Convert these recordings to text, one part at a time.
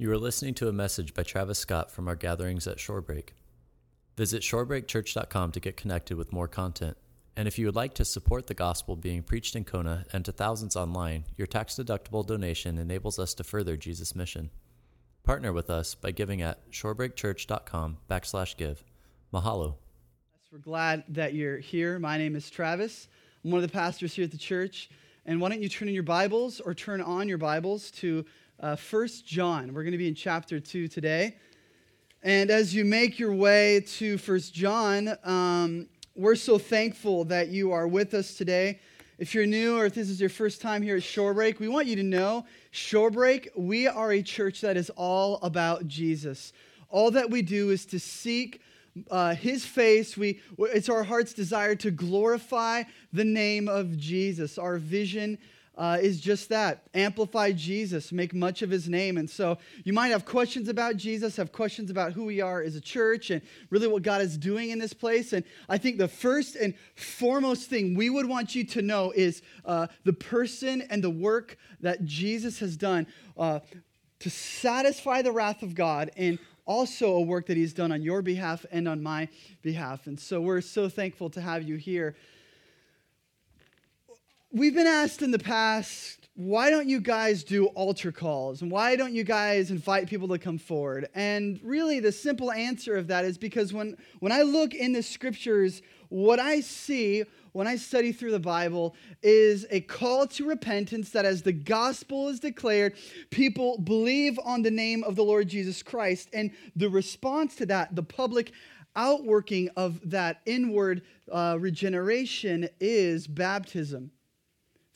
You are listening to a message by Travis Scott from our gatherings at Shorebreak. Visit shorebreakchurch.com to get connected with more content. And if you would like to support the gospel being preached in Kona and to thousands online, your tax deductible donation enables us to further Jesus' mission. Partner with us by giving at shorebreakchurch.com backslash give. Mahalo. We're glad that you're here. My name is Travis. I'm one of the pastors here at the church. And why don't you turn in your Bibles or turn on your Bibles to uh, 1 John. We're going to be in chapter 2 today. And as you make your way to 1 John, um, we're so thankful that you are with us today. If you're new or if this is your first time here at Shorebreak, we want you to know Shorebreak, we are a church that is all about Jesus. All that we do is to seek uh, his face. We, it's our heart's desire to glorify the name of Jesus. Our vision uh, is just that amplify Jesus, make much of his name. And so you might have questions about Jesus, have questions about who we are as a church, and really what God is doing in this place. And I think the first and foremost thing we would want you to know is uh, the person and the work that Jesus has done uh, to satisfy the wrath of God and also a work that he's done on your behalf and on my behalf. And so we're so thankful to have you here. We've been asked in the past, why don't you guys do altar calls? And why don't you guys invite people to come forward? And really, the simple answer of that is because when, when I look in the scriptures, what I see when I study through the Bible is a call to repentance that as the gospel is declared, people believe on the name of the Lord Jesus Christ. And the response to that, the public outworking of that inward uh, regeneration, is baptism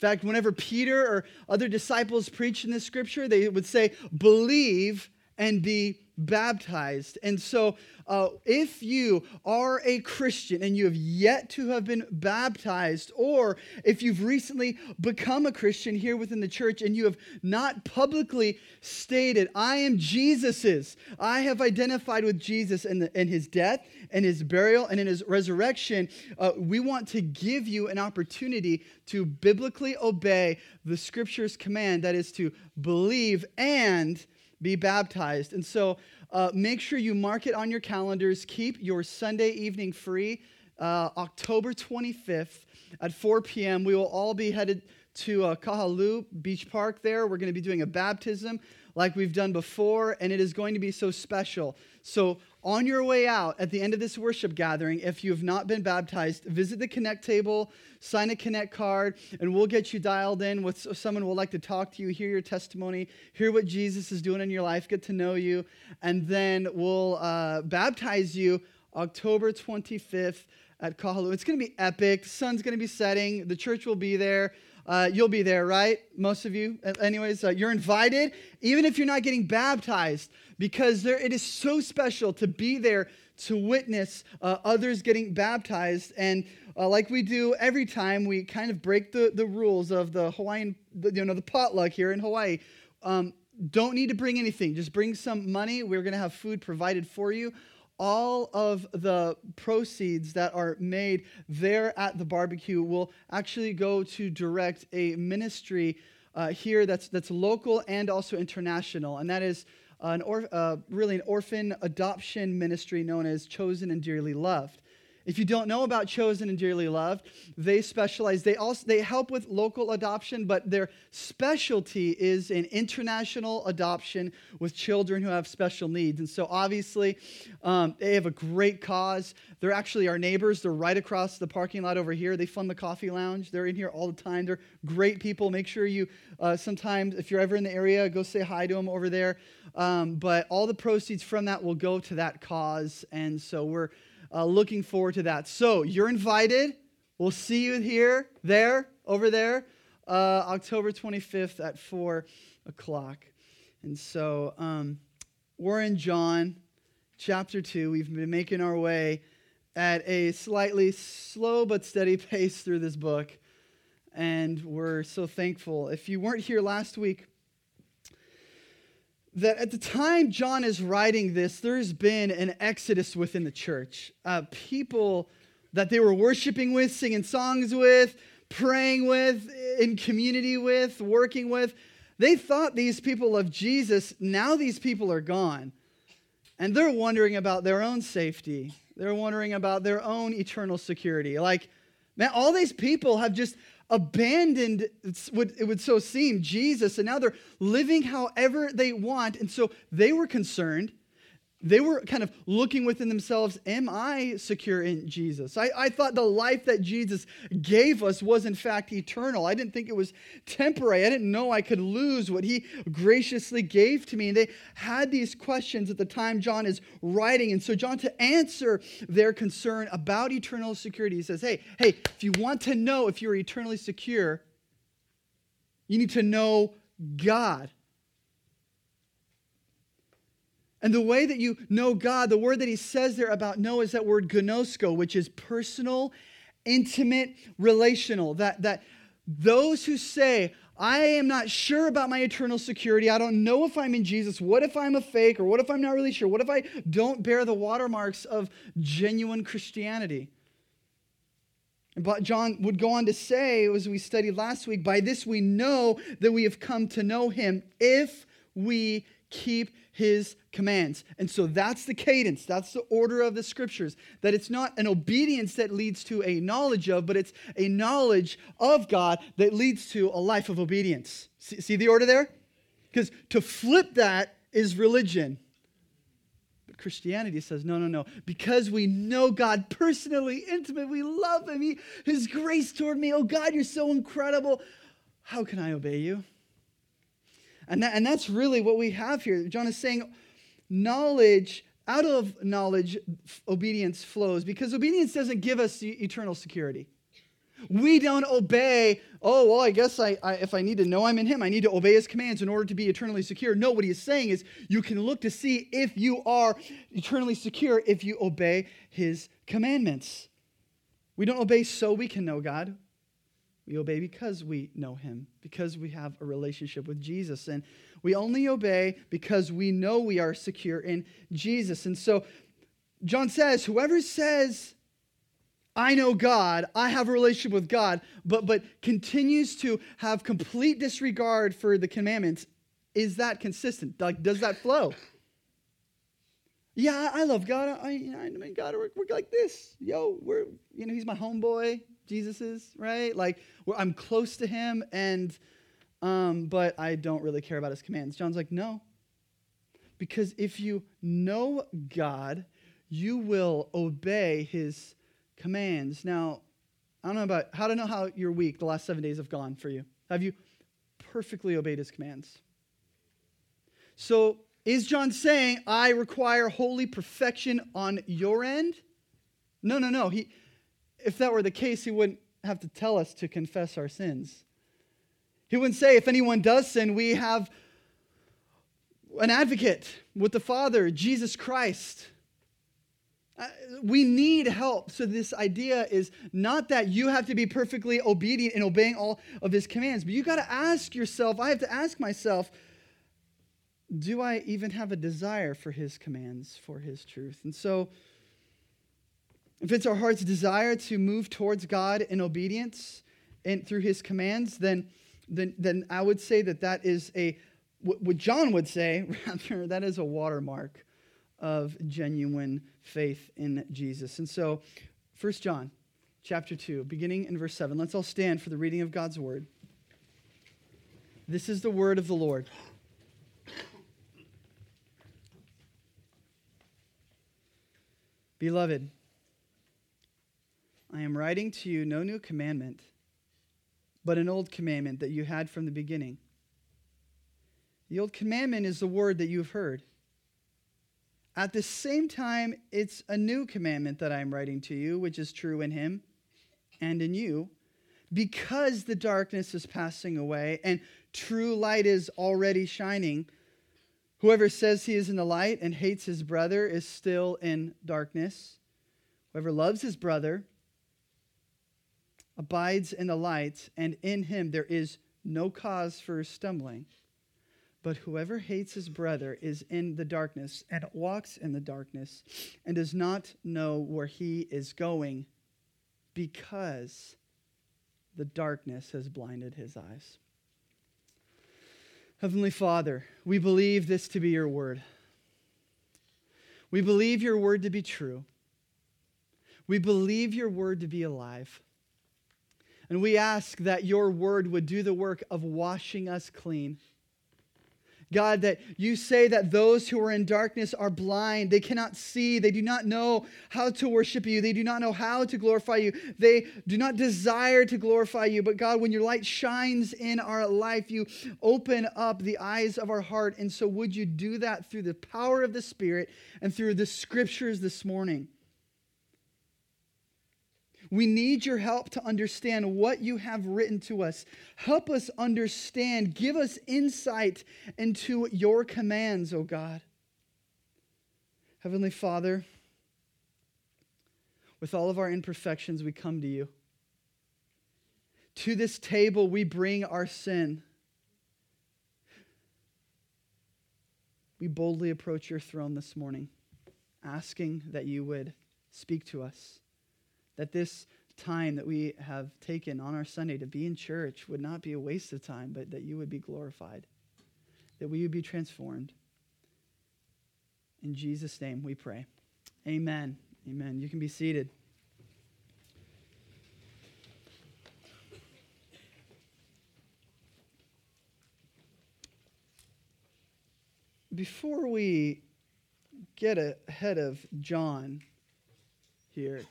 fact, whenever Peter or other disciples preached in this scripture, they would say, believe and be baptized. And so, uh, if you are a Christian and you have yet to have been baptized, or if you've recently become a Christian here within the church and you have not publicly stated, I am Jesus's, I have identified with Jesus in, the, in his death and his burial and in his resurrection, uh, we want to give you an opportunity to biblically obey the scripture's command that is to believe and be baptized. And so uh, make sure you mark it on your calendars. Keep your Sunday evening free. Uh, October 25th at 4 p.m., we will all be headed to uh, Kahalu'u Beach Park there. We're going to be doing a baptism like we've done before, and it is going to be so special. So, on your way out at the end of this worship gathering, if you have not been baptized, visit the Connect table, sign a Connect card, and we'll get you dialed in with someone will like to talk to you, hear your testimony, hear what Jesus is doing in your life, get to know you, and then we'll uh, baptize you October 25th at Kahalu'u. It's going to be epic. The sun's going to be setting. The church will be there. Uh, you'll be there, right? Most of you. Anyways, uh, you're invited, even if you're not getting baptized, because there, it is so special to be there to witness uh, others getting baptized. And uh, like we do every time, we kind of break the, the rules of the Hawaiian, you know, the potluck here in Hawaii. Um, don't need to bring anything. Just bring some money. We're going to have food provided for you all of the proceeds that are made there at the barbecue will actually go to direct a ministry uh, here that's, that's local and also international, and that is an or, uh, really an orphan adoption ministry known as Chosen and Dearly Loved. If you don't know about Chosen and Dearly Loved, they specialize, they also they help with local adoption, but their specialty is in international adoption with children who have special needs. And so obviously, um, they have a great cause. They're actually our neighbors. They're right across the parking lot over here. They fund the coffee lounge. They're in here all the time. They're great people. Make sure you uh, sometimes, if you're ever in the area, go say hi to them over there. Um, but all the proceeds from that will go to that cause. And so we're uh, looking forward to that. So you're invited. We'll see you here, there, over there, uh, October 25th at 4 o'clock. And so um, we're in John chapter 2. We've been making our way at a slightly slow but steady pace through this book. And we're so thankful. If you weren't here last week, that at the time John is writing this, there's been an exodus within the church. Uh, people that they were worshiping with, singing songs with, praying with, in community with, working with, they thought these people of Jesus, now these people are gone. And they're wondering about their own safety. They're wondering about their own eternal security. Like, man, all these people have just abandoned, it would so seem, Jesus, and now they're living however they want. And so they were concerned they were kind of looking within themselves Am I secure in Jesus? I, I thought the life that Jesus gave us was, in fact, eternal. I didn't think it was temporary. I didn't know I could lose what he graciously gave to me. And they had these questions at the time John is writing. And so, John, to answer their concern about eternal security, he says, Hey, hey, if you want to know if you're eternally secure, you need to know God. And the way that you know God, the word that he says there about know is that word ginosko, which is personal, intimate, relational. That, that those who say, I am not sure about my eternal security. I don't know if I'm in Jesus. What if I'm a fake? Or what if I'm not really sure? What if I don't bear the watermarks of genuine Christianity? But John would go on to say, as we studied last week, by this we know that we have come to know him if we keep his commands. And so that's the cadence, that's the order of the scriptures. That it's not an obedience that leads to a knowledge of, but it's a knowledge of God that leads to a life of obedience. See, see the order there? Because to flip that is religion. But Christianity says, no, no, no. Because we know God personally, intimately, we love Him, he, His grace toward me. Oh, God, you're so incredible. How can I obey you? And, that, and that's really what we have here. John is saying knowledge, out of knowledge, obedience flows because obedience doesn't give us eternal security. We don't obey, oh, well, I guess I, I, if I need to know I'm in Him, I need to obey His commands in order to be eternally secure. No, what He is saying is you can look to see if you are eternally secure if you obey His commandments. We don't obey so we can know God. We obey because we know him, because we have a relationship with Jesus. And we only obey because we know we are secure in Jesus. And so John says, whoever says, I know God, I have a relationship with God, but, but continues to have complete disregard for the commandments, is that consistent? Like, does that flow? Yeah, I love God. I, I mean, God, we're, we're like this. Yo, we're, you know, he's my homeboy. Jesus is, right? Like I'm close to him, and um, but I don't really care about his commands. John's like, no, because if you know God, you will obey his commands. Now, I don't know about how to know how your week, the last seven days, have gone for you. Have you perfectly obeyed his commands? So, is John saying, I require holy perfection on your end? No, no, no. He, if that were the case, he wouldn't have to tell us to confess our sins. He wouldn't say, if anyone does sin, we have an advocate with the Father, Jesus Christ. Uh, we need help. So, this idea is not that you have to be perfectly obedient in obeying all of his commands, but you got to ask yourself, I have to ask myself, do I even have a desire for his commands, for his truth? And so, if it's our heart's desire to move towards God in obedience and through his commands, then, then, then I would say that that is a, what John would say, rather, that is a watermark of genuine faith in Jesus. And so, 1 John chapter 2, beginning in verse 7, let's all stand for the reading of God's word. This is the word of the Lord. Beloved, I am writing to you no new commandment, but an old commandment that you had from the beginning. The old commandment is the word that you've heard. At the same time, it's a new commandment that I'm writing to you, which is true in him and in you, because the darkness is passing away and true light is already shining. Whoever says he is in the light and hates his brother is still in darkness. Whoever loves his brother abides in the light, and in him there is no cause for stumbling. But whoever hates his brother is in the darkness and walks in the darkness and does not know where he is going because the darkness has blinded his eyes. Heavenly Father, we believe this to be your word. We believe your word to be true. We believe your word to be alive. And we ask that your word would do the work of washing us clean God, that you say that those who are in darkness are blind. They cannot see. They do not know how to worship you. They do not know how to glorify you. They do not desire to glorify you. But God, when your light shines in our life, you open up the eyes of our heart. And so, would you do that through the power of the Spirit and through the scriptures this morning? We need your help to understand what you have written to us. Help us understand. Give us insight into your commands, O oh God. Heavenly Father, with all of our imperfections, we come to you. To this table, we bring our sin. We boldly approach your throne this morning, asking that you would speak to us that this time that we have taken on our Sunday to be in church would not be a waste of time, but that you would be glorified, that we would be transformed. In Jesus' name we pray. Amen. Amen. You can be seated. Before we get ahead of John here,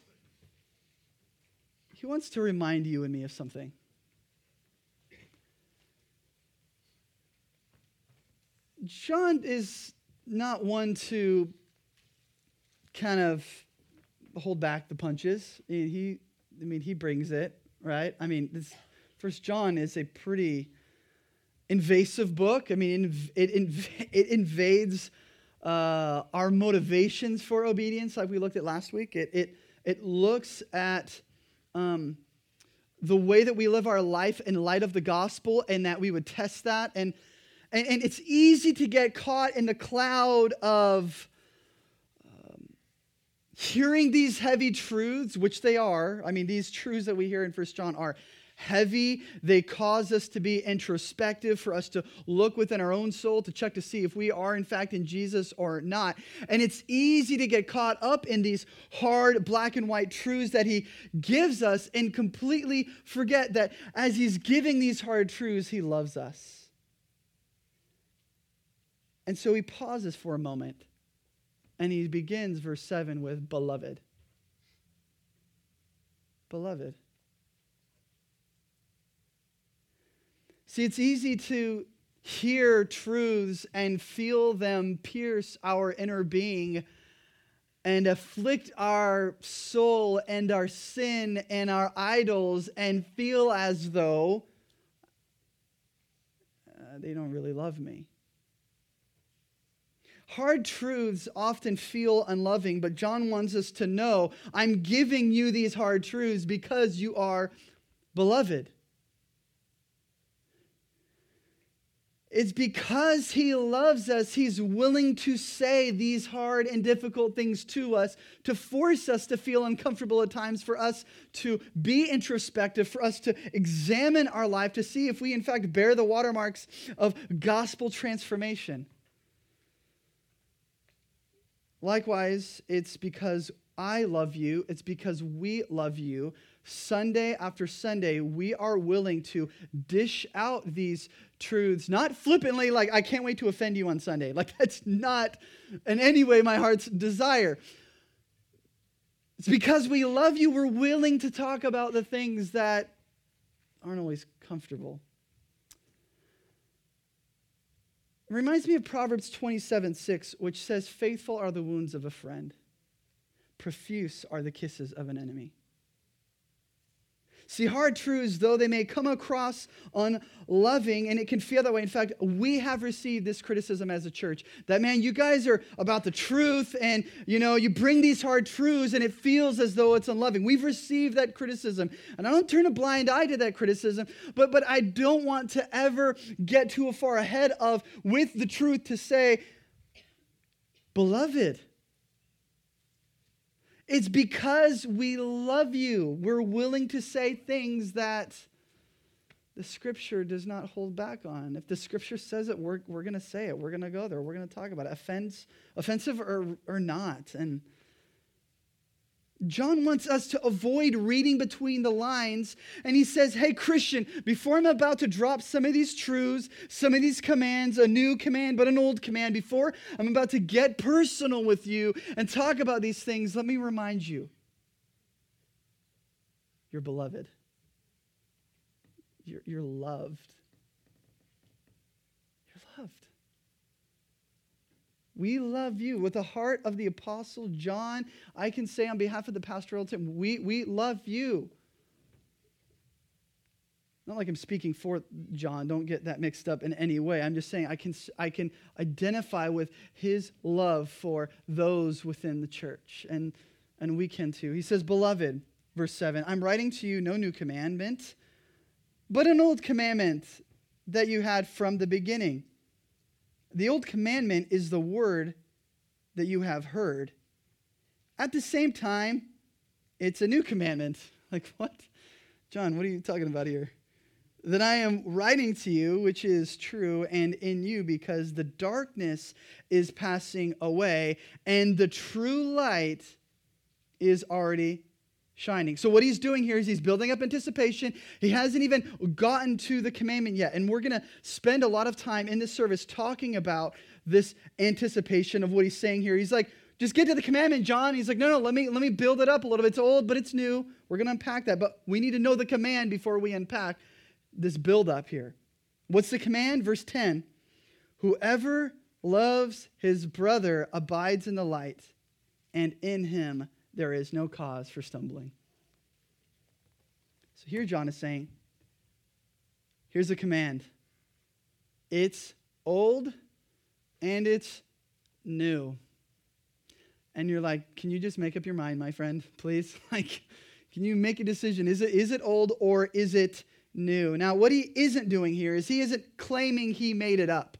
he wants to remind you and me of something. John is not one to kind of hold back the punches. He, I mean, he brings it, right? I mean, this First John is a pretty invasive book. I mean, it, it invades uh, our motivations for obedience, like we looked at last week. It, it, it looks at um, the way that we live our life in light of the gospel and that we would test that. And, and, and it's easy to get caught in the cloud of um, hearing these heavy truths, which they are. I mean, these truths that we hear in First John are heavy. They cause us to be introspective, for us to look within our own soul to check to see if we are, in fact, in Jesus or not. And it's easy to get caught up in these hard black and white truths that He gives us and completely forget that as He's giving these hard truths, He loves us. And so He pauses for a moment and He begins verse 7 with beloved. Beloved. See, it's easy to hear truths and feel them pierce our inner being and afflict our soul and our sin and our idols and feel as though uh, they don't really love me. Hard truths often feel unloving, but John wants us to know I'm giving you these hard truths because you are beloved. It's because he loves us, he's willing to say these hard and difficult things to us, to force us to feel uncomfortable at times, for us to be introspective, for us to examine our life to see if we, in fact, bear the watermarks of gospel transformation. Likewise, it's because I love you, it's because we love you. Sunday after Sunday, we are willing to dish out these truths, not flippantly, like, I can't wait to offend you on Sunday. Like, that's not in any way my heart's desire. It's because we love you, we're willing to talk about the things that aren't always comfortable. It reminds me of Proverbs 27 6, which says, Faithful are the wounds of a friend, profuse are the kisses of an enemy. See, hard truths, though they may come across unloving, and it can feel that way. In fact, we have received this criticism as a church that, man, you guys are about the truth, and, you know, you bring these hard truths, and it feels as though it's unloving. We've received that criticism. And I don't turn a blind eye to that criticism, but, but I don't want to ever get too far ahead of with the truth to say, beloved, it's because we love you. We're willing to say things that the scripture does not hold back on. If the scripture says it, we're, we're going to say it. We're going to go there. We're going to talk about it. Offense, offensive or, or not. And John wants us to avoid reading between the lines. And he says, Hey, Christian, before I'm about to drop some of these truths, some of these commands, a new command, but an old command, before I'm about to get personal with you and talk about these things, let me remind you you're beloved, you're, you're loved. You're loved. We love you. With the heart of the Apostle John, I can say on behalf of the pastoral team, we, we love you. Not like I'm speaking for John, don't get that mixed up in any way. I'm just saying I can, I can identify with his love for those within the church, and, and we can too. He says, Beloved, verse 7, I'm writing to you no new commandment, but an old commandment that you had from the beginning. The old commandment is the word that you have heard. At the same time, it's a new commandment. Like, what? John, what are you talking about here? That I am writing to you, which is true, and in you, because the darkness is passing away, and the true light is already shining. So, what he's doing here is he's building up anticipation. He hasn't even gotten to the commandment yet. And we're going to spend a lot of time in this service talking about this anticipation of what he's saying here. He's like, just get to the commandment, John. He's like, no, no, let me let me build it up a little bit. It's old, but it's new. We're going to unpack that, but we need to know the command before we unpack this build up here. What's the command? Verse 10. Whoever loves his brother abides in the light, and in him there is no cause for stumbling. So here John is saying, here's a command. It's old and it's new. And you're like, can you just make up your mind, my friend, please? Like, can you make a decision? Is it, is it old or is it new? Now, what he isn't doing here is he isn't claiming he made it up.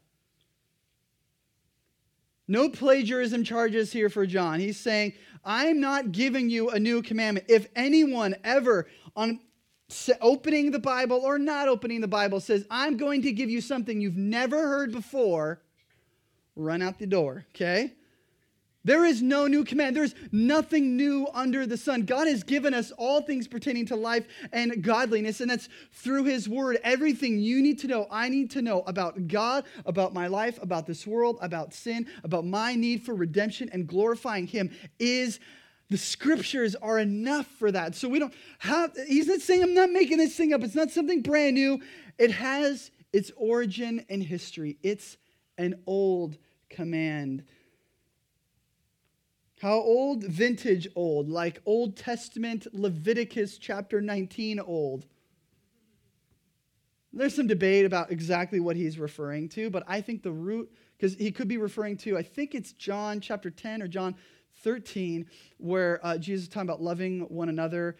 No plagiarism charges here for John. He's saying, I'm not giving you a new commandment. If anyone ever on opening the Bible or not opening the Bible says, I'm going to give you something you've never heard before, run out the door, okay? There is no new command. There's nothing new under the sun. God has given us all things pertaining to life and godliness, and that's through His Word. Everything you need to know, I need to know about God, about my life, about this world, about sin, about my need for redemption and glorifying Him is the scriptures are enough for that. So we don't have, He's not saying I'm not making this thing up. It's not something brand new. It has its origin and history, it's an old command. How old? Vintage old, like Old Testament Leviticus chapter 19 old. There's some debate about exactly what he's referring to, but I think the root, because he could be referring to, I think it's John chapter 10 or John 13, where uh, Jesus is talking about loving one another.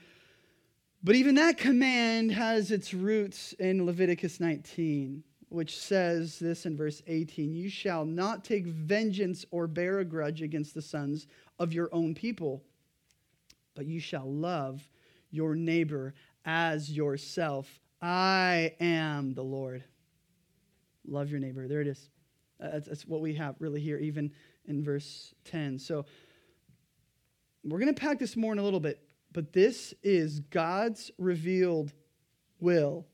But even that command has its roots in Leviticus 19 which says this in verse 18 You shall not take vengeance or bear a grudge against the sons of your own people, but you shall love your neighbor as yourself. I am the Lord. Love your neighbor. There it is. Uh, that's, that's what we have really here, even in verse 10. So we're going to pack this more in a little bit, but this is God's revealed will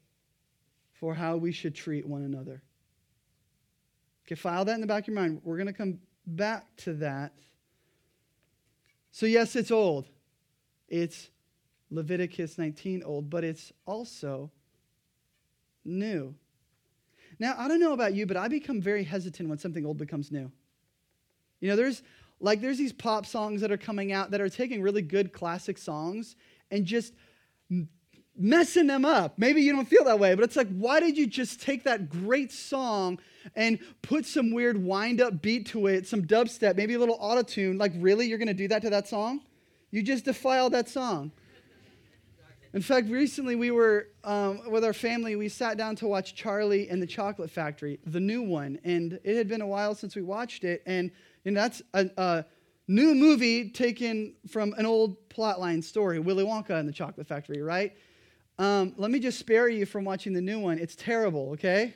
for how we should treat one another. Okay, file that in the back of your mind. We're going to come back to that. So, yes, it's old. It's Leviticus 19 old, but it's also new. Now, I don't know about you, but I become very hesitant when something old becomes new. You know, there's like there's these pop songs that are coming out that are taking really good classic songs and just messing them up. Maybe you don't feel that way, but it's like, why did you just take that great song and put some weird wind up beat to it, some dubstep, maybe a little auto tune? Like, really? You're going to do that to that song? You just defiled that song. In fact, recently we were um, with our family, we sat down to watch Charlie and the Chocolate Factory, the new one. And it had been a while since we watched it. And that's a, a new movie taken from an old plotline story, Willy Wonka and the Chocolate Factory, right? Um, let me just spare you from watching the new one. It's terrible, okay?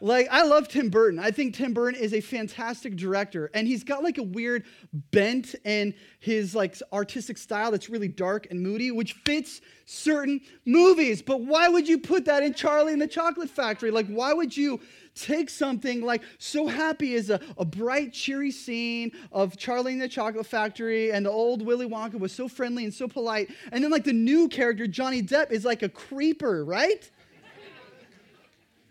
Like, I love Tim Burton. I think Tim Burton is a fantastic director, and he's got like a weird bent and his like artistic style that's really dark and moody, which fits certain movies. But why would you put that in Charlie and the Chocolate Factory? Like, why would you take something like so happy is a, a bright, cheery scene of Charlie and the Chocolate Factory, and the old Willy Wonka was so friendly and so polite, and then like the new character, Johnny Depp, is like a creeper, right?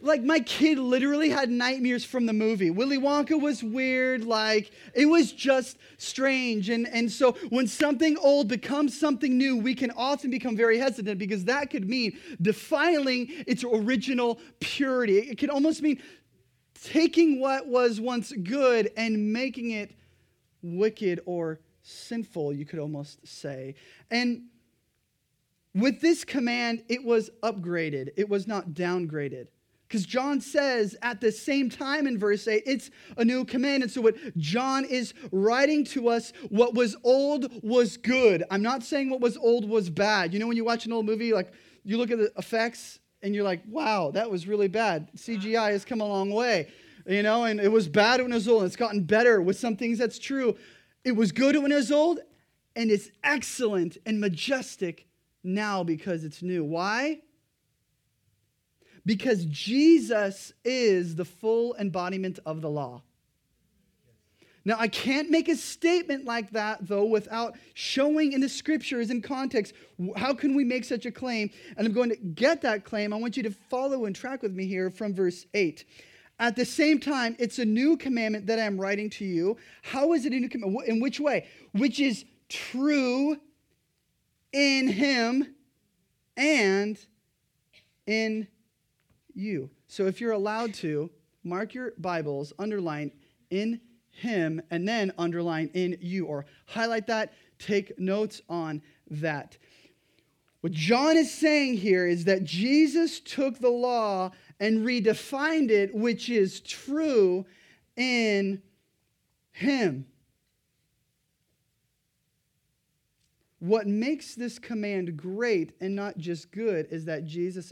like my kid literally had nightmares from the movie. Willy wonka was weird like it was just strange. And, and so when something old becomes something new we can often become very hesitant because that could mean defiling its original purity. It can almost mean taking what was once good and making it wicked or sinful you could almost say and with this command it was upgraded it was not downgraded because John says at the same time in verse 8, it's a new command. And so, what John is writing to us, what was old was good. I'm not saying what was old was bad. You know, when you watch an old movie, like you look at the effects and you're like, wow, that was really bad. CGI has come a long way, you know, and it was bad when it was old. It's gotten better with some things that's true. It was good when it was old, and it's excellent and majestic now because it's new. Why? because Jesus is the full embodiment of the law. Now, I can't make a statement like that, though, without showing in the scriptures in context how can we make such a claim. And I'm going to get that claim. I want you to follow and track with me here from verse 8. At the same time, it's a new commandment that I'm writing to you. How is it a new commandment? In which way? Which is true in Him and in you. So if you're allowed to, mark your Bibles, underline in him, and then underline in you, or highlight that, take notes on that. What John is saying here is that Jesus took the law and redefined it, which is true in him. What makes this command great and not just good is that Jesus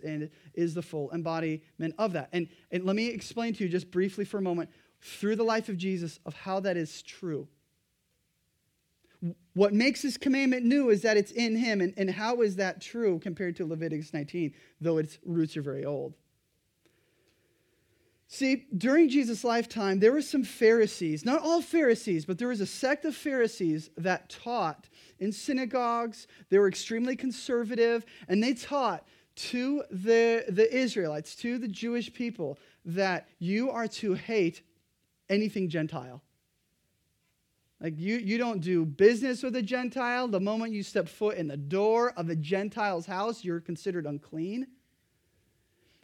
is the full embodiment of that. And, and let me explain to you just briefly for a moment through the life of Jesus of how that is true. What makes this commandment new is that it's in him. And, and how is that true compared to Leviticus 19, though its roots are very old? See, during Jesus' lifetime, there were some Pharisees, not all Pharisees, but there was a sect of Pharisees that taught in synagogues. They were extremely conservative, and they taught to the, the Israelites, to the Jewish people, that you are to hate anything Gentile. Like you, you don't do business with a Gentile. The moment you step foot in the door of a Gentile's house, you're considered unclean.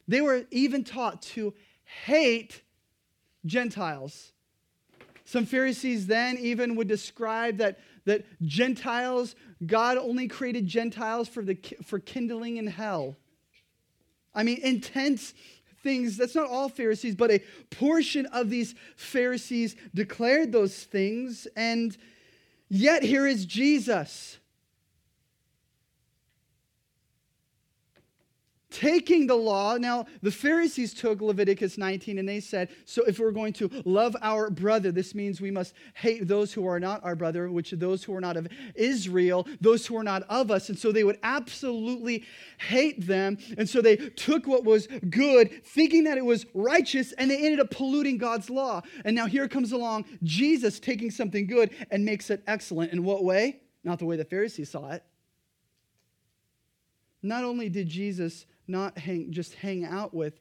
They were even taught to hate Gentiles. Some Pharisees then even would describe that, that Gentiles, God only created Gentiles for, the, for kindling in hell. I mean, intense things. That's not all Pharisees, but a portion of these Pharisees declared those things. And yet, here is Jesus taking the law. Now, the Pharisees took Leviticus 19 and they said, so if we're going to love our brother, this means we must hate those who are not our brother, which are those who are not of Israel, those who are not of us. And so they would absolutely hate them. And so they took what was good, thinking that it was righteous, and they ended up polluting God's law. And now here comes along Jesus taking something good and makes it excellent. In what way? Not the way the Pharisees saw it. Not only did Jesus not hang, just hang out with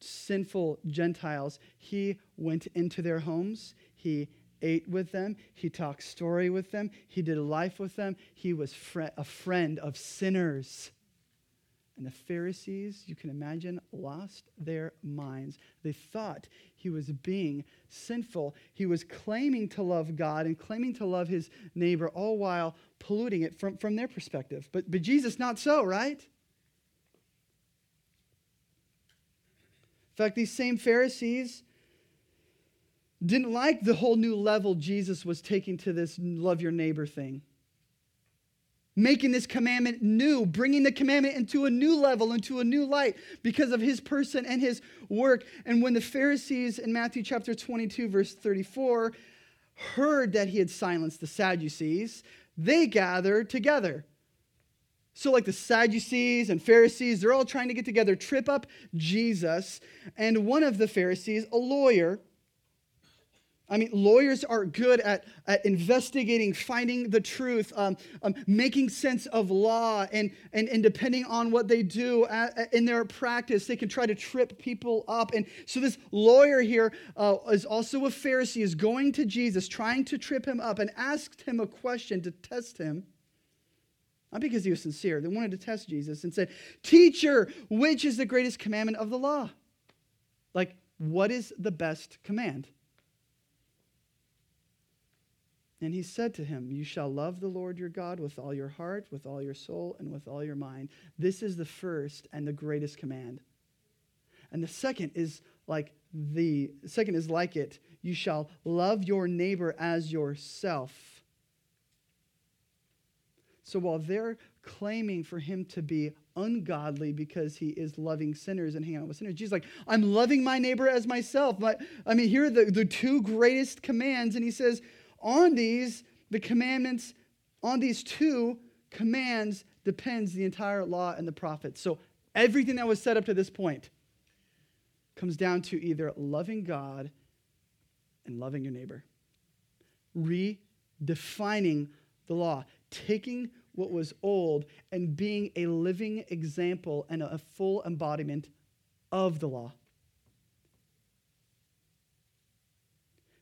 sinful Gentiles. He went into their homes. He ate with them. He talked story with them. He did a life with them. He was fr- a friend of sinners. And the Pharisees, you can imagine, lost their minds. They thought he was being sinful. He was claiming to love God and claiming to love his neighbor, all while polluting it from, from their perspective. But, but Jesus, not so, right? Fact, these same Pharisees didn't like the whole new level Jesus was taking to this love your neighbor thing. making this commandment new, bringing the commandment into a new level, into a new light because of his person and his work. And when the Pharisees in Matthew chapter 22, verse 34, heard that he had silenced the Sadducees, they gathered together. So, like the Sadducees and Pharisees, they're all trying to get together, trip up Jesus. And one of the Pharisees, a lawyer, I mean, lawyers are good at, at investigating, finding the truth, um, um, making sense of law, and, and, and depending on what they do at, at, in their practice, they can try to trip people up. And so, this lawyer here uh, is also a Pharisee, is going to Jesus, trying to trip him up, and asked him a question to test him. Not because he was sincere, they wanted to test Jesus and said, Teacher, which is the greatest commandment of the law? Like, what is the best command? And he said to him, You shall love the Lord your God with all your heart, with all your soul, and with all your mind. This is the first and the greatest command. And the second is like the second is like it. You shall love your neighbor as yourself. So while they're claiming for him to be ungodly because he is loving sinners and hanging out with sinners. Jesus like, I'm loving my neighbor as myself. My, I mean, here are the, the two greatest commands. And he says, on these, the commandments, on these two commands depends the entire law and the prophets. So everything that was set up to this point comes down to either loving God and loving your neighbor. Redefining the law, taking what was old and being a living example and a full embodiment of the law.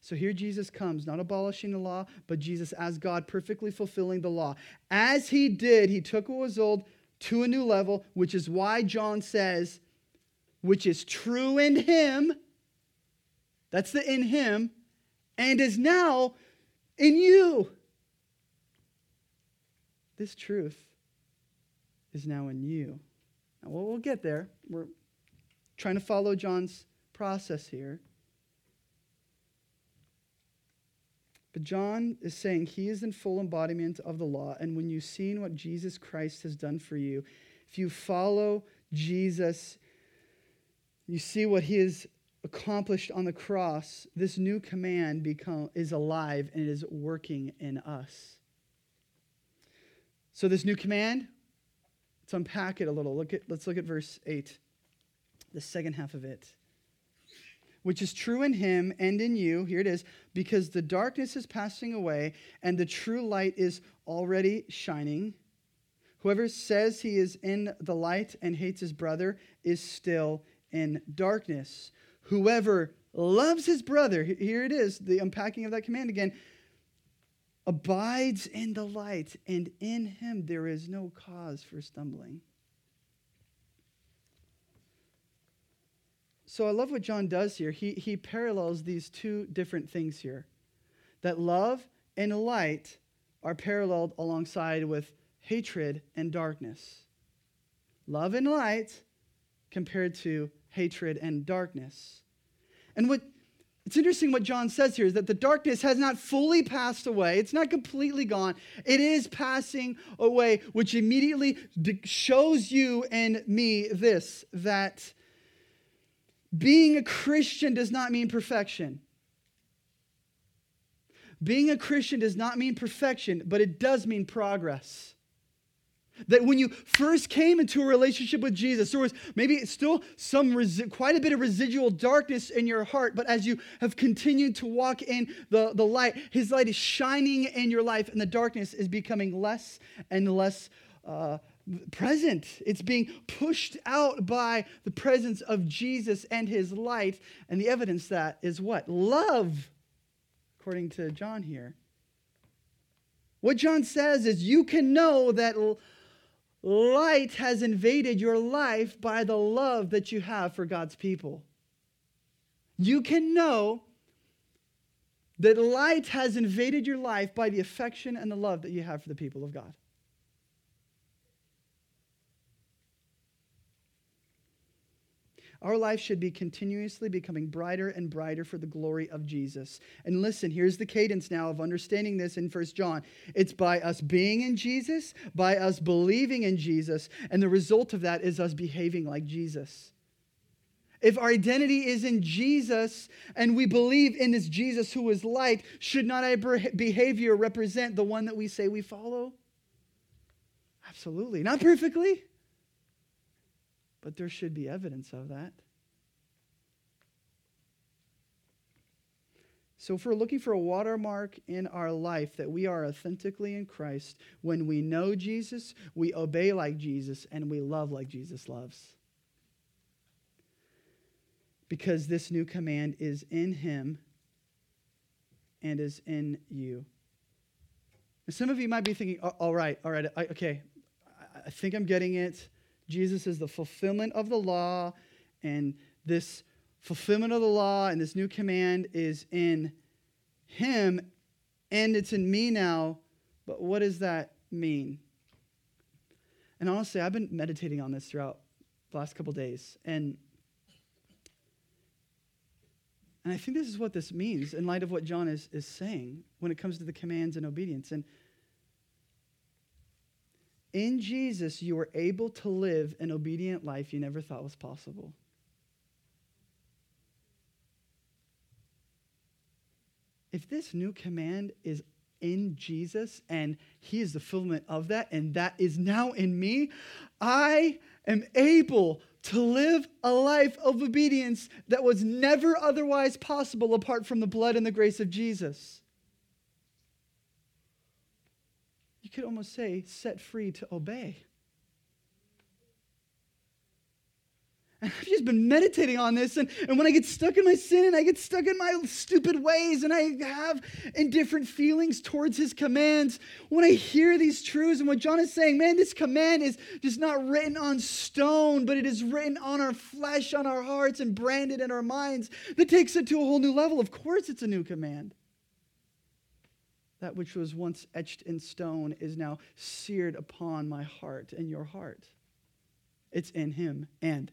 So here Jesus comes, not abolishing the law, but Jesus as God perfectly fulfilling the law. As he did, he took what was old to a new level, which is why John says, which is true in him. That's the in him, and is now in you. This truth is now in you. Now, well, we'll get there. We're trying to follow John's process here. But John is saying he is in full embodiment of the law. And when you've seen what Jesus Christ has done for you, if you follow Jesus, you see what he has accomplished on the cross, this new command become, is alive and is working in us. So, this new command, let's unpack it a little. Look at, let's look at verse 8, the second half of it which is true in him and in you. Here it is because the darkness is passing away and the true light is already shining. Whoever says he is in the light and hates his brother is still in darkness. Whoever loves his brother, here it is, the unpacking of that command again, abides in the light, and in him there is no cause for stumbling. So I love what John does here. He, he parallels these two different things here that love and light are paralleled alongside with hatred and darkness. Love and light compared to hatred and darkness. And what it's interesting what John says here is that the darkness has not fully passed away. It's not completely gone. It is passing away, which immediately shows you and me this that being a Christian does not mean perfection. Being a Christian does not mean perfection, but it does mean progress. That when you first came into a relationship with Jesus, there was maybe still some resi- quite a bit of residual darkness in your heart, but as you have continued to walk in the, the light, His light is shining in your life, and the darkness is becoming less and less uh, present. It's being pushed out by the presence of Jesus and his light. And the evidence that is what? Love, according to John here. What John says is you can know that light has invaded your life by the love that you have for God's people. You can know that light has invaded your life by the affection and the love that you have for the people of God. Our life should be continuously becoming brighter and brighter for the glory of Jesus. And listen, here's the cadence now of understanding this in First John. It's by us being in Jesus, by us believing in Jesus, and the result of that is us behaving like Jesus. If our identity is in Jesus and we believe in this Jesus who is light, should not our behavior represent the one that we say we follow? Absolutely. Not perfectly, but there should be evidence of that. So, if we're looking for a watermark in our life that we are authentically in Christ, when we know Jesus, we obey like Jesus, and we love like Jesus loves. Because this new command is in Him and is in you. Some of you might be thinking, all right, all right, okay, I think I'm getting it. Jesus is the fulfillment of the law, and this fulfillment of the law and this new command is in him, and it's in me now. But what does that mean? And honestly, I've been meditating on this throughout the last couple days, and and I think this is what this means in light of what John is, is saying when it comes to the commands and obedience. And in Jesus, you are able to live an obedient life you never thought was possible. If this new command is in Jesus and he is the fulfillment of that, and that is now in me, I am able to live a life of obedience that was never otherwise possible apart from the blood and the grace of Jesus. You could almost say, set free to obey. And I've just been meditating on this. And, and when I get stuck in my sin and I get stuck in my stupid ways and I have indifferent feelings towards his commands, when I hear these truths and what John is saying, man, this command is just not written on stone, but it is written on our flesh, on our hearts, and branded in our minds, that takes it to a whole new level. Of course, it's a new command. That which was once etched in stone is now seared upon my heart and your heart. It's in him and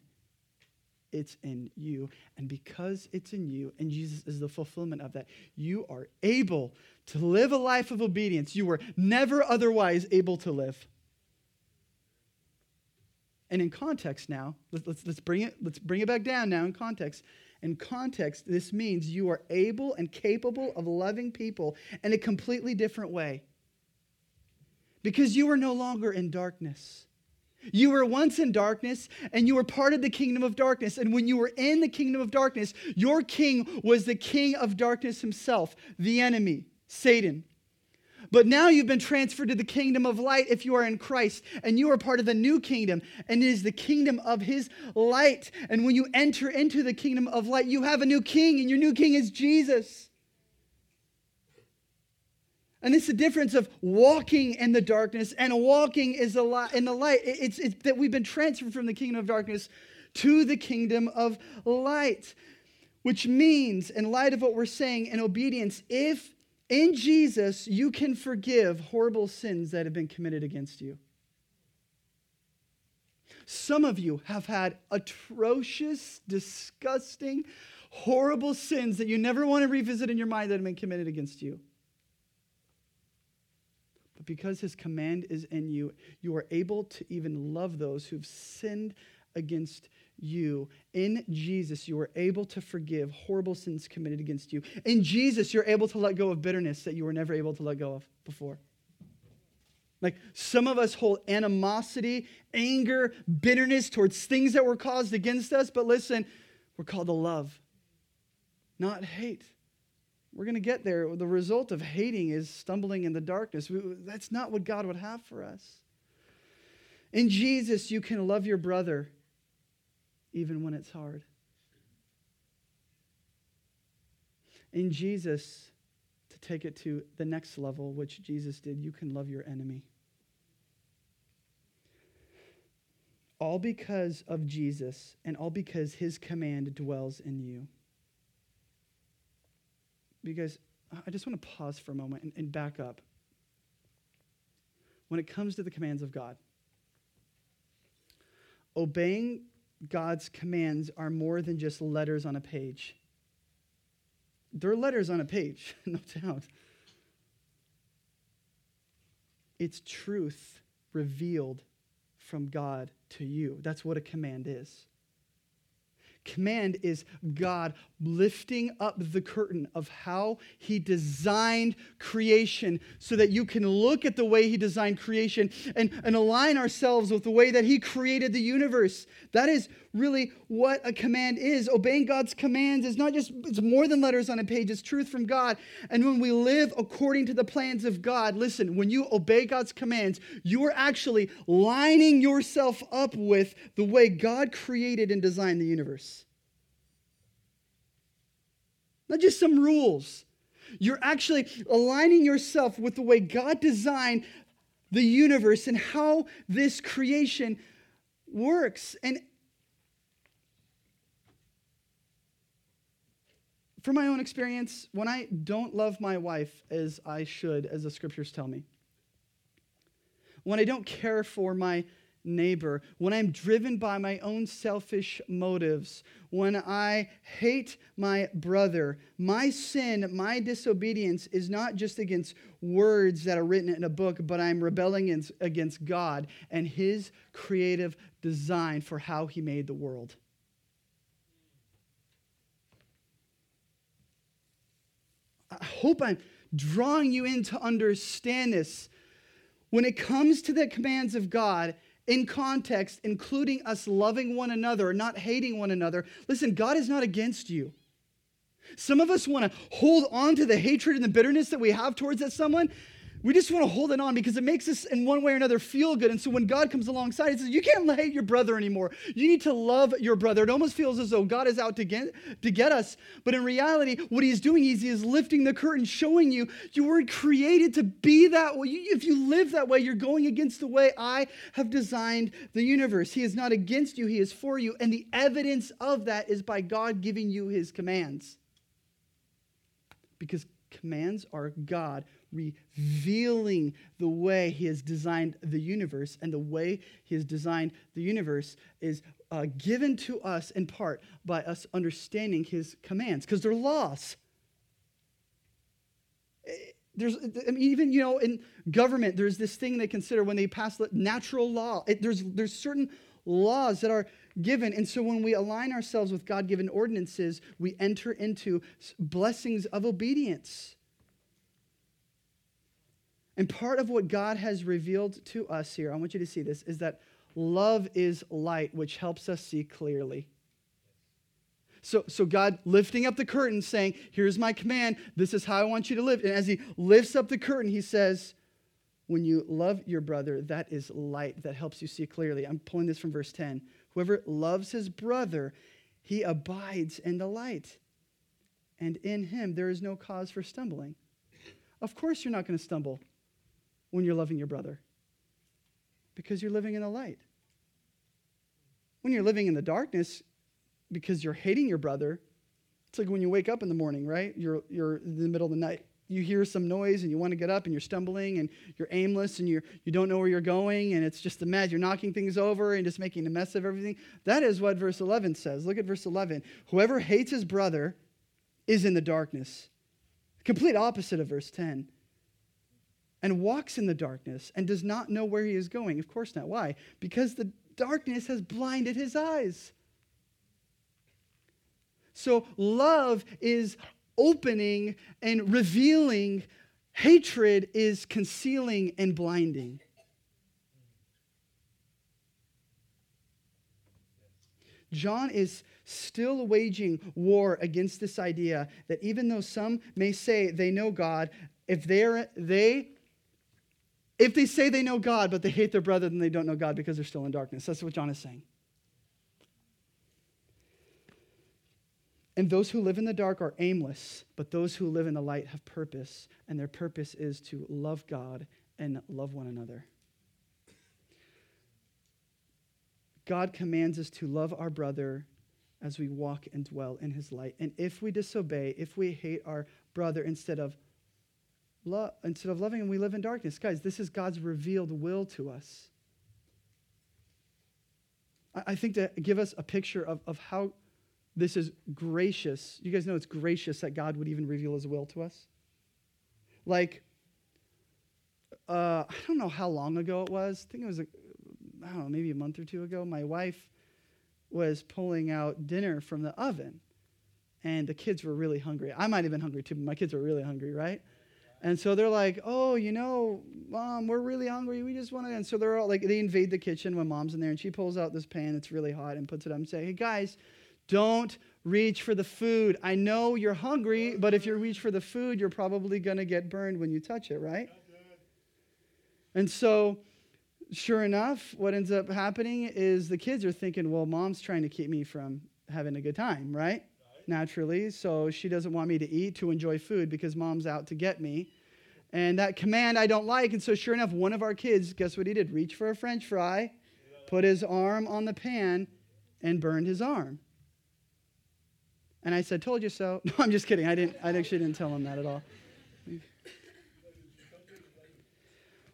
it's in you. And because it's in you, and Jesus is the fulfillment of that, you are able to live a life of obedience you were never otherwise able to live. And in context now, let's, let's, let's, bring, it, let's bring it back down now in context. In context, this means you are able and capable of loving people in a completely different way. Because you are no longer in darkness. You were once in darkness and you were part of the kingdom of darkness. And when you were in the kingdom of darkness, your king was the king of darkness himself, the enemy, Satan. But now you've been transferred to the kingdom of light if you are in Christ, and you are part of the new kingdom, and it is the kingdom of his light. And when you enter into the kingdom of light, you have a new king, and your new king is Jesus. And it's the difference of walking in the darkness and walking is a lot in the light. It's, it's that we've been transferred from the kingdom of darkness to the kingdom of light, which means, in light of what we're saying, in obedience, if in Jesus, you can forgive horrible sins that have been committed against you. Some of you have had atrocious, disgusting, horrible sins that you never want to revisit in your mind that have been committed against you. But because his command is in you, you are able to even love those who've sinned against you. In Jesus, you are able to forgive horrible sins committed against you. In Jesus, you're able to let go of bitterness that you were never able to let go of before. Like some of us hold animosity, anger, bitterness towards things that were caused against us, but listen, we're called to love, not hate. We're going to get there. The result of hating is stumbling in the darkness. That's not what God would have for us. In Jesus, you can love your brother even when it's hard. In Jesus, to take it to the next level, which Jesus did, you can love your enemy. All because of Jesus and all because his command dwells in you. Because I just want to pause for a moment and, and back up. When it comes to the commands of God, obeying God's commands are more than just letters on a page. They're letters on a page, no doubt. It's truth revealed from God to you. That's what a command is. Command is God lifting up the curtain of how He designed creation so that you can look at the way He designed creation and, and align ourselves with the way that He created the universe. That is really what a command is. Obeying God's commands is not just, it's more than letters on a page, it's truth from God. And when we live according to the plans of God, listen, when you obey God's commands, you are actually lining yourself up with the way God created and designed the universe. Not just some rules. You're actually aligning yourself with the way God designed the universe and how this creation works. And from my own experience, when I don't love my wife as I should, as the scriptures tell me, when I don't care for my neighbor, when I'm driven by my own selfish motives, when I hate my brother, my sin, my disobedience is not just against words that are written in a book, but I'm rebelling against God and His creative design for how He made the world. I hope I'm drawing you in to understand this. When it comes to the commands of God, in context, including us loving one another, not hating one another, listen, God is not against you. Some of us want to hold on to the hatred and the bitterness that we have towards that someone. We just want to hold it on because it makes us, in one way or another, feel good. And so when God comes alongside, He says, You can't hate your brother anymore. You need to love your brother. It almost feels as though God is out to get, to get us. But in reality, what He's doing is He is lifting the curtain, showing you you weren't created to be that way. If you live that way, you're going against the way I have designed the universe. He is not against you, He is for you. And the evidence of that is by God giving you His commands. Because commands are God revealing the way he has designed the universe. And the way he has designed the universe is uh, given to us in part by us understanding his commands, because they're laws. Eh, there's I mean, even you know in government there's this thing they consider when they pass natural law it, there's there's certain laws that are given and so when we align ourselves with god-given ordinances we enter into blessings of obedience and part of what God has revealed to us here, I want you to see this, is that love is light, which helps us see clearly. So, so God lifting up the curtain, saying, Here's my command. This is how I want you to live. And as He lifts up the curtain, He says, When you love your brother, that is light that helps you see clearly. I'm pulling this from verse 10. Whoever loves his brother, he abides in the light. And in him, there is no cause for stumbling. Of course, you're not going to stumble when you're loving your brother? Because you're living in the light. When you're living in the darkness because you're hating your brother, it's like when you wake up in the morning, right? You're, you're in the middle of the night. You hear some noise and you want to get up and you're stumbling and you're aimless and you're, you don't know where you're going and it's just a mess. You're knocking things over and just making a mess of everything. That is what verse 11 says. Look at verse 11. Whoever hates his brother is in the darkness. Complete opposite of verse 10 and walks in the darkness and does not know where he is going. Of course not. Why? Because the darkness has blinded his eyes. So love is opening and revealing, hatred is concealing and blinding. John is still waging war against this idea that even though some may say they know God, if they're, they if they say they know God, but they hate their brother, then they don't know God because they're still in darkness. That's what John is saying. And those who live in the dark are aimless, but those who live in the light have purpose, and their purpose is to love God and love one another. God commands us to love our brother as we walk and dwell in his light. And if we disobey, if we hate our brother instead of love, instead of loving him, we live in darkness. Guys, this is God's revealed will to us. I think to give us a picture of, of how this is gracious. You guys know it's gracious that God would even reveal his will to us. Like, uh, I don't know how long ago it was. I think it was, a, I don't know, maybe a month or two ago. My wife was pulling out dinner from the oven, and the kids were really hungry. I might have been hungry too, but my kids were really hungry, right? And so they're like, "Oh, you know, mom, we're really hungry. We just want to." And so they're all like, they invade the kitchen when mom's in there, and she pulls out this pan that's really hot and puts it up and say, "Hey guys, don't reach for the food. I know you're hungry, but if you reach for the food, you're probably gonna get burned when you touch it, right?" And so, sure enough, what ends up happening is the kids are thinking, "Well, mom's trying to keep me from having a good time, right?" Naturally. So she doesn't want me to eat, to enjoy food, because mom's out to get me. And that command I don't like. And so, sure enough, one of our kids, guess what he did? Reach for a french fry, put his arm on the pan, and burned his arm. And I said, Told you so. No, I'm just kidding. I, didn't, I actually didn't tell him that at all.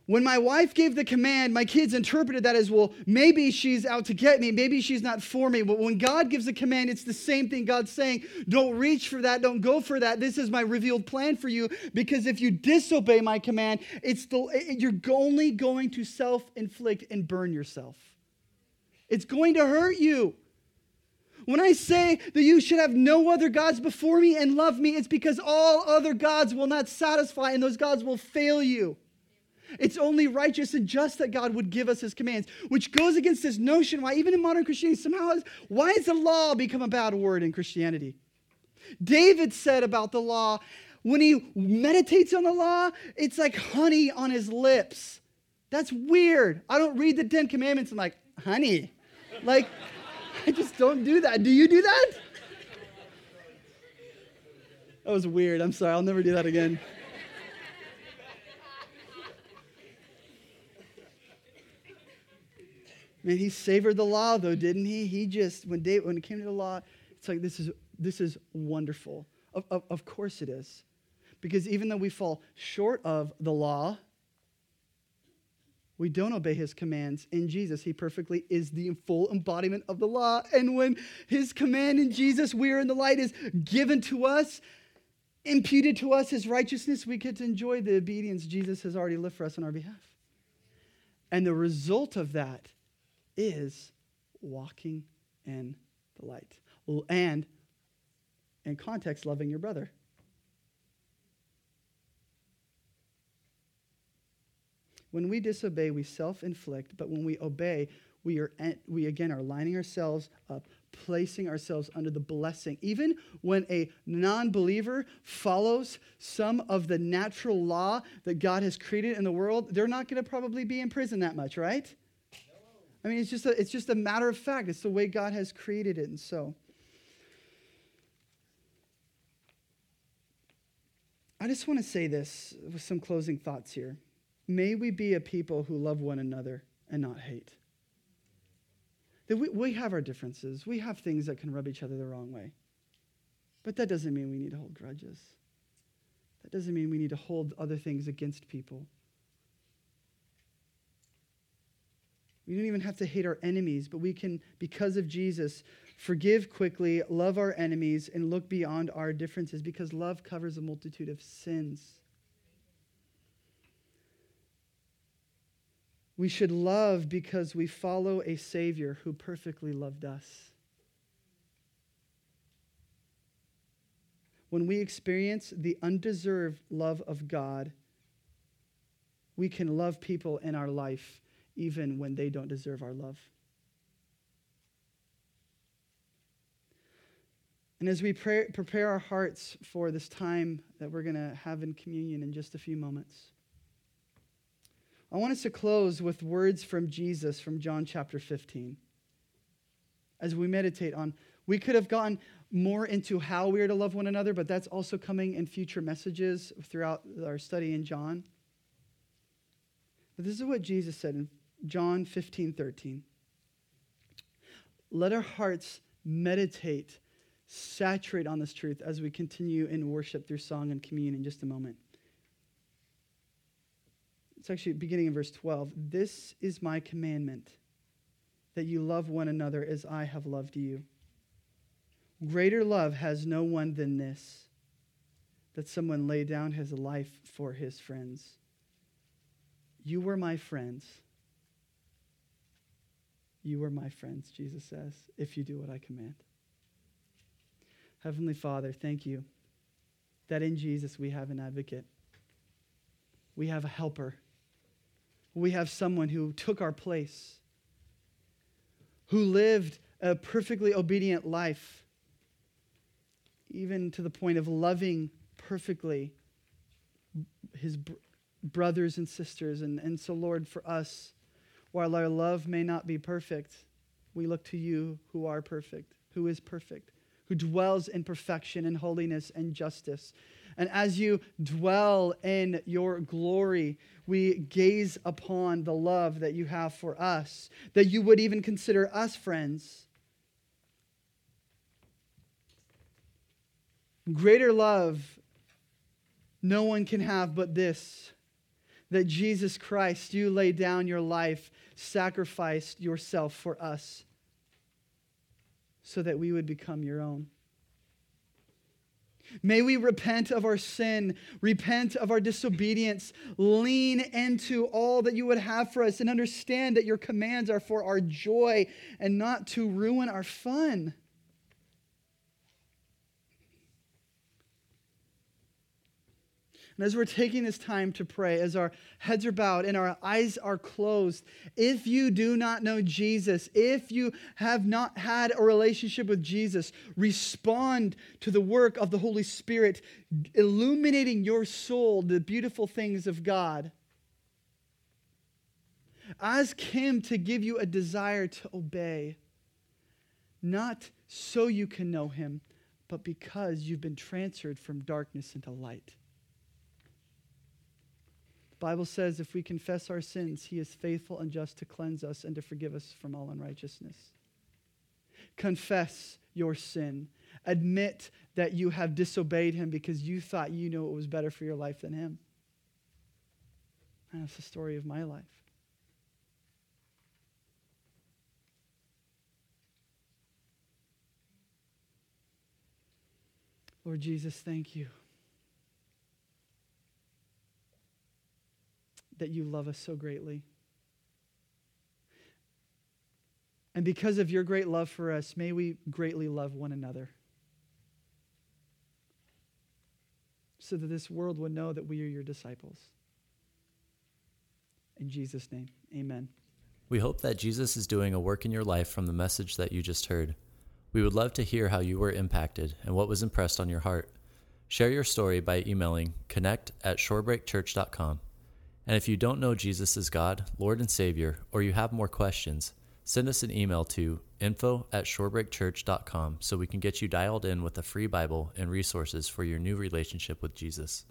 When my wife gave the command, my kids interpreted that as, well, maybe she's out to get me. Maybe she's not for me. But when God gives a command, it's the same thing. God's saying, don't reach for that. Don't go for that. This is my revealed plan for you. Because if you disobey my command, it's the, you're only going to self inflict and burn yourself. It's going to hurt you. When I say that you should have no other gods before me and love me, it's because all other gods will not satisfy and those gods will fail you. It's only righteous and just that God would give us his commands, which goes against this notion why, even in modern Christianity, somehow, why has the law become a bad word in Christianity? David said about the law, when he meditates on the law, it's like honey on his lips. That's weird. I don't read the Ten Commandments and like, honey. Like, I just don't do that. Do you do that? That was weird. I'm sorry. I'll never do that again. Man, he savored the law though, didn't he? He just when David when it came to the law, it's like this is this is wonderful. Of, of, of course it is. Because even though we fall short of the law, we don't obey his commands in Jesus. He perfectly is the full embodiment of the law. And when his command in Jesus, we are in the light, is given to us, imputed to us his righteousness, we get to enjoy the obedience Jesus has already lived for us on our behalf. And the result of that is walking in the light. And in context, loving your brother. When we disobey, we self inflict, but when we obey, we, are, we again are lining ourselves up, placing ourselves under the blessing. Even when a non believer follows some of the natural law that God has created in the world, they're not going to probably be in prison that much, right? I mean, it's just, a, it's just a matter of fact. It's the way God has created it. And so, I just want to say this with some closing thoughts here. May we be a people who love one another and not hate. That we, we have our differences, we have things that can rub each other the wrong way. But that doesn't mean we need to hold grudges. That doesn't mean we need to hold other things against people. We don't even have to hate our enemies, but we can, because of Jesus, forgive quickly, love our enemies, and look beyond our differences because love covers a multitude of sins. We should love because we follow a Savior who perfectly loved us. When we experience the undeserved love of God, we can love people in our life even when they don't deserve our love. And as we pray, prepare our hearts for this time that we're going to have in communion in just a few moments, I want us to close with words from Jesus from John chapter 15. As we meditate on, we could have gone more into how we are to love one another, but that's also coming in future messages throughout our study in John. But this is what Jesus said in John 15, 13. Let our hearts meditate, saturate on this truth as we continue in worship through song and communion in just a moment. It's actually beginning in verse 12. This is my commandment that you love one another as I have loved you. Greater love has no one than this that someone lay down his life for his friends. You were my friends. You are my friends, Jesus says, if you do what I command. Heavenly Father, thank you that in Jesus we have an advocate. We have a helper. We have someone who took our place, who lived a perfectly obedient life, even to the point of loving perfectly his br- brothers and sisters. And, and so, Lord, for us, while our love may not be perfect, we look to you who are perfect, who is perfect, who dwells in perfection and holiness and justice. And as you dwell in your glory, we gaze upon the love that you have for us, that you would even consider us friends. Greater love no one can have but this that Jesus Christ, you laid down your life, sacrificed yourself for us so that we would become your own. May we repent of our sin, repent of our disobedience, lean into all that you would have for us, and understand that your commands are for our joy and not to ruin our fun. And as we're taking this time to pray, as our heads are bowed and our eyes are closed, if you do not know Jesus, if you have not had a relationship with Jesus, respond to the work of the Holy Spirit, illuminating your soul the beautiful things of God. Ask Him to give you a desire to obey, not so you can know Him, but because you've been transferred from darkness into light. Bible says if we confess our sins, he is faithful and just to cleanse us and to forgive us from all unrighteousness. Confess your sin. Admit that you have disobeyed him because you thought you knew it was better for your life than him. And that's the story of my life. Lord Jesus, thank you. That you love us so greatly. And because of your great love for us, may we greatly love one another. So that this world would know that we are your disciples. In Jesus' name, amen. We hope that Jesus is doing a work in your life from the message that you just heard. We would love to hear how you were impacted and what was impressed on your heart. Share your story by emailing connect at shorebreakchurch.com. And if you don't know Jesus as God, Lord, and Savior, or you have more questions, send us an email to info at shorebreakchurch.com so we can get you dialed in with a free Bible and resources for your new relationship with Jesus.